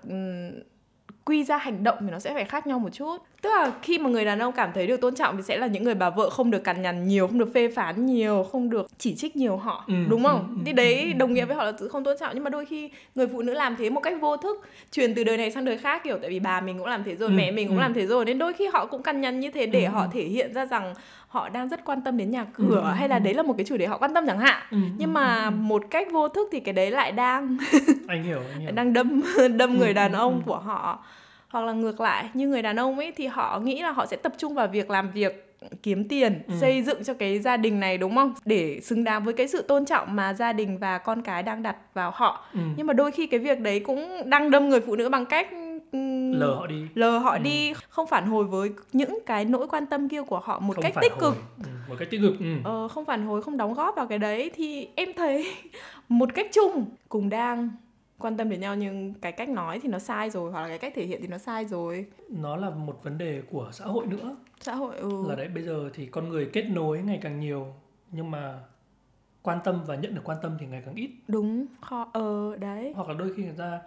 quy ra hành động thì nó sẽ phải khác nhau một chút tức là khi mà người đàn ông cảm thấy được tôn trọng thì sẽ là những người bà vợ không được cằn nhằn nhiều không được phê phán nhiều không được chỉ trích nhiều họ ừ, đúng không ừ, ừ, thì đấy ừ, đồng nghĩa với họ là sự không tôn trọng nhưng mà đôi khi người phụ nữ làm thế một cách vô thức truyền từ đời này sang đời khác kiểu tại vì bà mình cũng làm thế rồi ừ, mẹ mình cũng ừ. làm thế rồi nên đôi khi họ cũng cằn nhằn như thế để ừ. họ thể hiện ra rằng họ đang rất quan tâm đến nhà cửa ừ, hay là đấy là một cái chủ đề họ quan tâm chẳng hạn ừ, nhưng mà ừ, một cách vô thức thì cái đấy lại đang *laughs* anh hiểu, anh hiểu. đang đâm *laughs* đâm người đàn ông của họ hoặc là ngược lại như người đàn ông ấy thì họ nghĩ là họ sẽ tập trung vào việc làm việc kiếm tiền ừ. xây dựng cho cái gia đình này đúng không để xứng đáng với cái sự tôn trọng mà gia đình và con cái đang đặt vào họ ừ. nhưng mà đôi khi cái việc đấy cũng đang đâm người phụ nữ bằng cách lờ họ đi lờ họ ừ. đi không phản hồi với những cái nỗi quan tâm kia của họ một không cách tích cực ừ. một cách tích cực ừ. ờ, không phản hồi không đóng góp vào cái đấy thì em thấy *laughs* một cách chung cùng đang quan tâm đến nhau nhưng cái cách nói thì nó sai rồi hoặc là cái cách thể hiện thì nó sai rồi nó là một vấn đề của xã hội nữa xã hội ừ. là đấy bây giờ thì con người kết nối ngày càng nhiều nhưng mà quan tâm và nhận được quan tâm thì ngày càng ít đúng khó ờ đấy hoặc là đôi khi người ta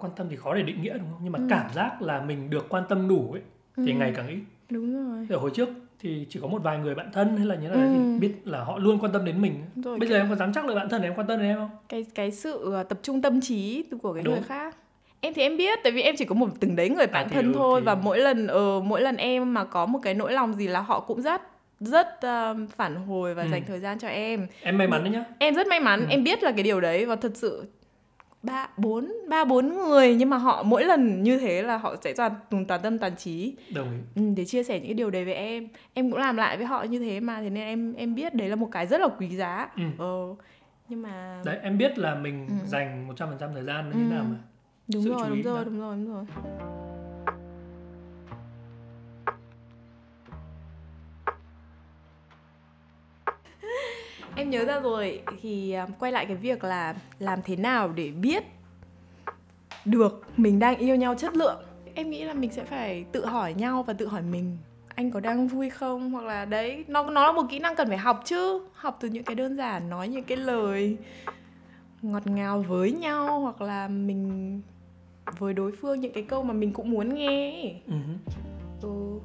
quan tâm thì khó để định nghĩa đúng không nhưng mà ừ. cảm giác là mình được quan tâm đủ ấy thì ừ. ngày càng ít đúng rồi ở hồi trước thì chỉ có một vài người bạn thân hay là như thế nào ừ. thì biết là họ luôn quan tâm đến mình rồi, bây cái... giờ em có dám chắc là bạn thân em quan tâm đến em không cái cái sự ờ, tập trung tâm trí của cái Đúng. người khác em thì em biết tại vì em chỉ có một từng đấy người bạn à, thân thôi thì... và mỗi lần ờ uh, mỗi lần em mà có một cái nỗi lòng gì là họ cũng rất rất uh, phản hồi và ừ. dành thời gian cho em em may mắn đấy nhá em rất may mắn ừ. em biết là cái điều đấy và thật sự ba bốn ba bốn người nhưng mà họ mỗi lần như thế là họ sẽ toàn toàn tâm toàn trí. Đồng ý. Ừ, để chia sẻ những cái điều đấy với em. Em cũng làm lại với họ như thế mà thế nên em em biết đấy là một cái rất là quý giá. Ừ. ờ, nhưng mà đấy em biết là mình ừ. dành một trăm phần trăm thời gian như thế nào mà. Đúng Sự rồi đúng rồi, đúng rồi đúng rồi em nhớ ra rồi. Thì à, quay lại cái việc là làm thế nào để biết được mình đang yêu nhau chất lượng. Em nghĩ là mình sẽ phải tự hỏi nhau và tự hỏi mình anh có đang vui không? Hoặc là đấy nó nó là một kỹ năng cần phải học chứ. Học từ những cái đơn giản nói những cái lời ngọt ngào với nhau hoặc là mình với đối phương những cái câu mà mình cũng muốn nghe ừ. ừ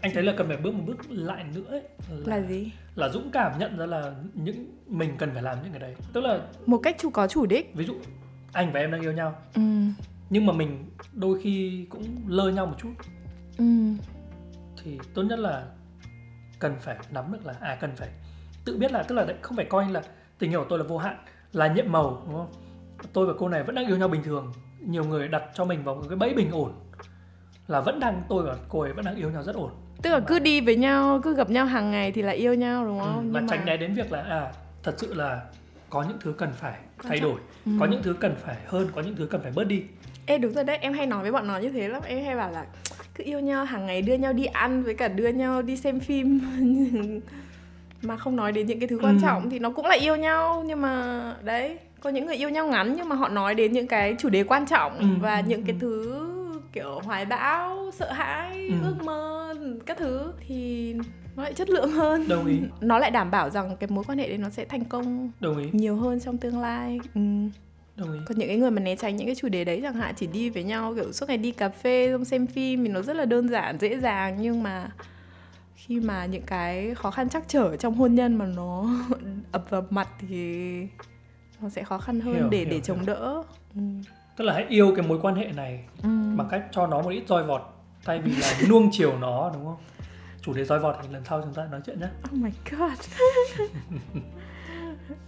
anh thấy là cần phải bước một bước lại nữa ấy, là, là gì? là dũng cảm nhận ra là những mình cần phải làm những cái đấy. Tức là một cách chủ có chủ đích. ví dụ anh và em đang yêu nhau. Ừ. nhưng mà mình đôi khi cũng lơ nhau một chút. Ừ. thì tốt nhất là cần phải nắm được là à cần phải tự biết là tức là không phải coi là tình yêu của tôi là vô hạn là nhiệm màu đúng không? Tôi và cô này vẫn đang yêu nhau bình thường. Nhiều người đặt cho mình vào một cái bẫy bình ổn là vẫn đang tôi và cô ấy vẫn đang yêu nhau rất ổn tức là cứ đi với nhau cứ gặp nhau hàng ngày thì là yêu nhau đúng không ừ, và tránh né đến việc là à thật sự là có những thứ cần phải thay đổi ừ. có những thứ cần phải hơn có những thứ cần phải bớt đi Ê đúng rồi đấy, em hay nói với bọn nó như thế lắm Em hay bảo là cứ yêu nhau hàng ngày đưa nhau đi ăn với cả đưa nhau đi xem phim *laughs* Mà không nói đến những cái thứ quan ừ. trọng thì nó cũng là yêu nhau Nhưng mà đấy, có những người yêu nhau ngắn nhưng mà họ nói đến những cái chủ đề quan trọng ừ. Và những cái thứ kiểu hoài bão sợ hãi ừ. ước mơ các thứ thì nó lại chất lượng hơn. Đồng ý. *laughs* Nó lại đảm bảo rằng cái mối quan hệ đấy nó sẽ thành công đồng ý. nhiều hơn trong tương lai. Ừ. đồng ý. Còn những cái người mà né tránh những cái chủ đề đấy chẳng hạn chỉ đi với nhau kiểu suốt ngày đi cà phê xong xem phim thì nó rất là đơn giản dễ dàng. Nhưng mà khi mà những cái khó khăn chắc trở trong hôn nhân mà nó *laughs* ập vào mặt thì nó sẽ khó khăn hơn hiểu, để hiểu, để chống hiểu. đỡ. Ừ. Tức là hãy yêu cái mối quan hệ này ừ. bằng cách cho nó một ít roi vọt thay vì là nuông chiều nó đúng không? Chủ đề roi vọt thì lần sau chúng ta nói chuyện nhé. Oh my god. *laughs*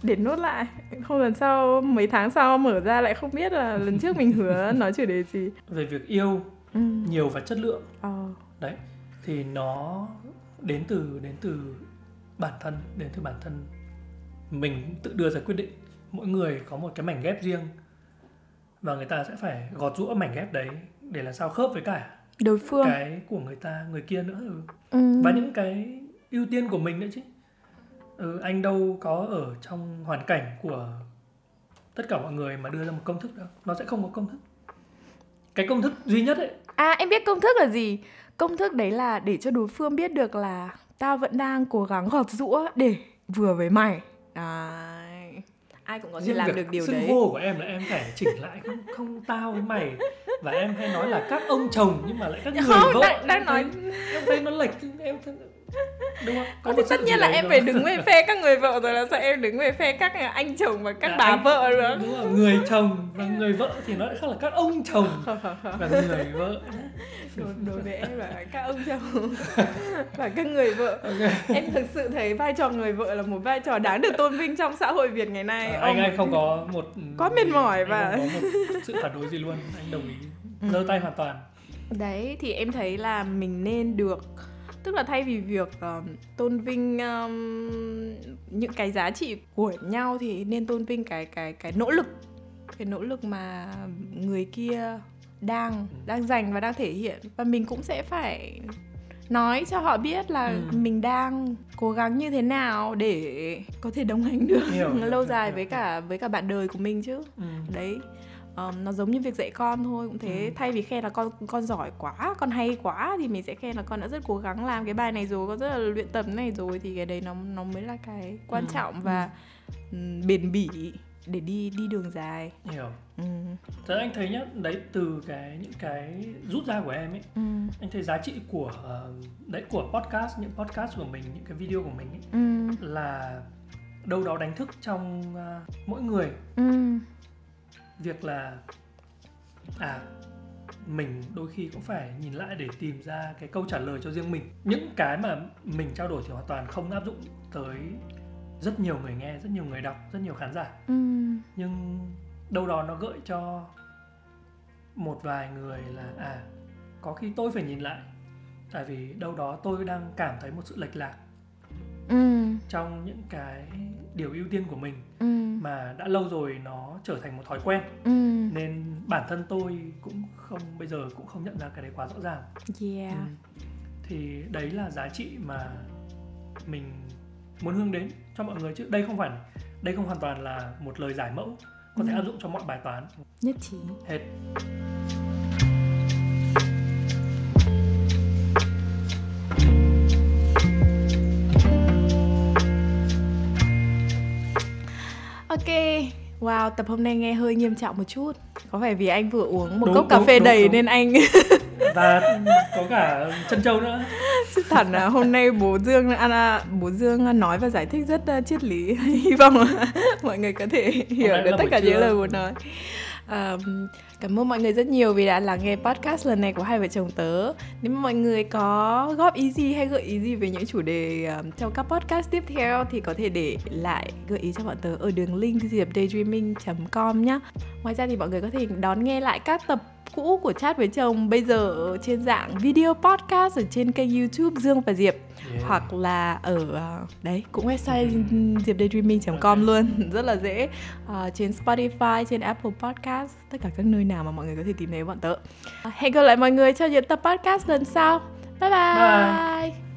Để nốt lại. Không lần sau mấy tháng sau mở ra lại không biết là lần trước mình hứa nói chủ đề gì. Về việc yêu ừ. nhiều và chất lượng. Ờ. đấy thì nó đến từ đến từ bản thân đến từ bản thân mình tự đưa ra quyết định. Mỗi người có một cái mảnh ghép riêng và người ta sẽ phải gọt rũa mảnh ghép đấy để làm sao khớp với cả đối phương. Cái của người ta người kia nữa ừ. Ừ. và những cái ưu tiên của mình nữa chứ. Ừ, anh đâu có ở trong hoàn cảnh của tất cả mọi người mà đưa ra một công thức đâu. Nó sẽ không có công thức. Cái công thức duy nhất ấy. À em biết công thức là gì? Công thức đấy là để cho đối phương biết được là tao vẫn đang cố gắng gọt rũa để vừa với mày. Đấy ai cũng có thể làm được điều đấy. hô của em là em phải chỉnh lại không không tao với mày. Và em hay nói là các ông chồng nhưng mà lại các người không vợ đang, đang em nói thấy, em thấy nó lệch em thấy, đúng không? Có thì tất nhiên là em phải đứng về phe các người vợ rồi là sao em đứng về phe các anh chồng và các À, bà anh- vợ được đúng rồi người chồng và người vợ thì nó lại khác là các ông chồng và người vợ. Đối, đối với em là các ông chồng *laughs* và các người vợ. Ok. em thực sự thấy vai trò người vợ là một vai trò đáng được tôn vinh trong xã hội Việt ngày nay. À, anh Ông- anh không có một Quá mệt mỏi và- không có một sự phản đối gì luôn. Anh đồng ý *laughs* giơ tay hoàn toàn. Đấy thì em thấy là mình nên được tức là thay vì việc um, tôn vinh um, những cái giá trị của nhau thì nên tôn vinh cái cái cái nỗ lực. Cái nỗ lực mà người kia đang đang dành và đang thể hiện. Và mình cũng sẽ phải nói cho họ biết là Ừ. mình đang cố gắng như thế nào để có thể đồng hành được Hiểu, *laughs* lâu dài với cả với cả bạn đời của mình chứ. Ừ. đấy um, nó giống như việc dạy con thôi cũng thế Ừ. thay vì khen là con con giỏi quá con hay quá thì mình sẽ khen là con đã rất cố gắng làm cái bài này rồi con rất là luyện tập này rồi thì cái đấy nó nó mới là cái quan Ừ, trọng và um, bền bỉ để đi đi đường dài hiểu ừ. Ra anh thấy nhá đấy từ cái những cái rút ra của em ấy Ừ. anh thấy giá trị của ờ, đấy của podcast những podcast của mình những cái video của mình ấy, Ừ. là đâu đó đánh thức trong ờ, mỗi người Ừ. việc là à mình đôi khi cũng phải nhìn lại để tìm ra cái câu trả lời cho riêng mình. Những cái mà mình trao đổi thì hoàn toàn không áp dụng tới rất nhiều người nghe rất nhiều người đọc rất nhiều khán giả. Ừ. nhưng đâu đó nó gợi cho một vài người là à có khi tôi phải nhìn lại. Tại vì đâu đó tôi đang cảm thấy một sự lệch lạc Ừ. trong những cái điều ưu tiên của mình Ừ. mà đã lâu rồi nó trở thành một thói quen Ừ. nên bản thân tôi cũng không bây giờ cũng không nhận ra cái đấy quá rõ ràng Yeah. Ừ. thì đấy là giá trị mà mình muốn hướng đến cho mọi người chứ đây không phải đây không hoàn toàn là một lời giải mẫu có thể Ừ. áp dụng cho mọi bài toán Nhất trí. hết Ok, wow, tập hôm nay nghe hơi nghiêm trọng một chút. Có phải vì anh vừa uống một Đúng, cốc cà đúng, phê đúng, đầy đúng. nên anh *laughs* và có cả chân trâu nữa Chứ thật là hôm nay bố Dương Anna, bố Dương nói và giải thích rất uh, triết lý. *laughs* Hy vọng là mọi người có thể hiểu được tất cả những lời bố nói. Um, cảm ơn mọi người rất nhiều vì đã lắng nghe podcast lần này của hai vợ chồng tớ. Nếu mà mọi người có góp ý gì hay gợi ý gì về những chủ đề um, trong các podcast tiếp theo thì có thể để lại gợi ý cho bọn tớ ở đường link diệp.daydreaming.com nhé. Ngoài ra thì mọi người có thể đón nghe lại các tập cũ của chat với chồng bây giờ trên dạng video podcast ở trên kênh YouTube Dương và Diệp. Yeah. hoặc là ở ờ, đấy cũng website diệp.daydreaming.com luôn *laughs* rất là dễ. Ờ, trên Spotify trên Apple Podcast tất cả các nơi nào mà mọi người có thể tìm thấy bọn tớ. Ờ, hẹn gặp lại mọi người cho những tập podcast lần sau. Bye bye, Bye.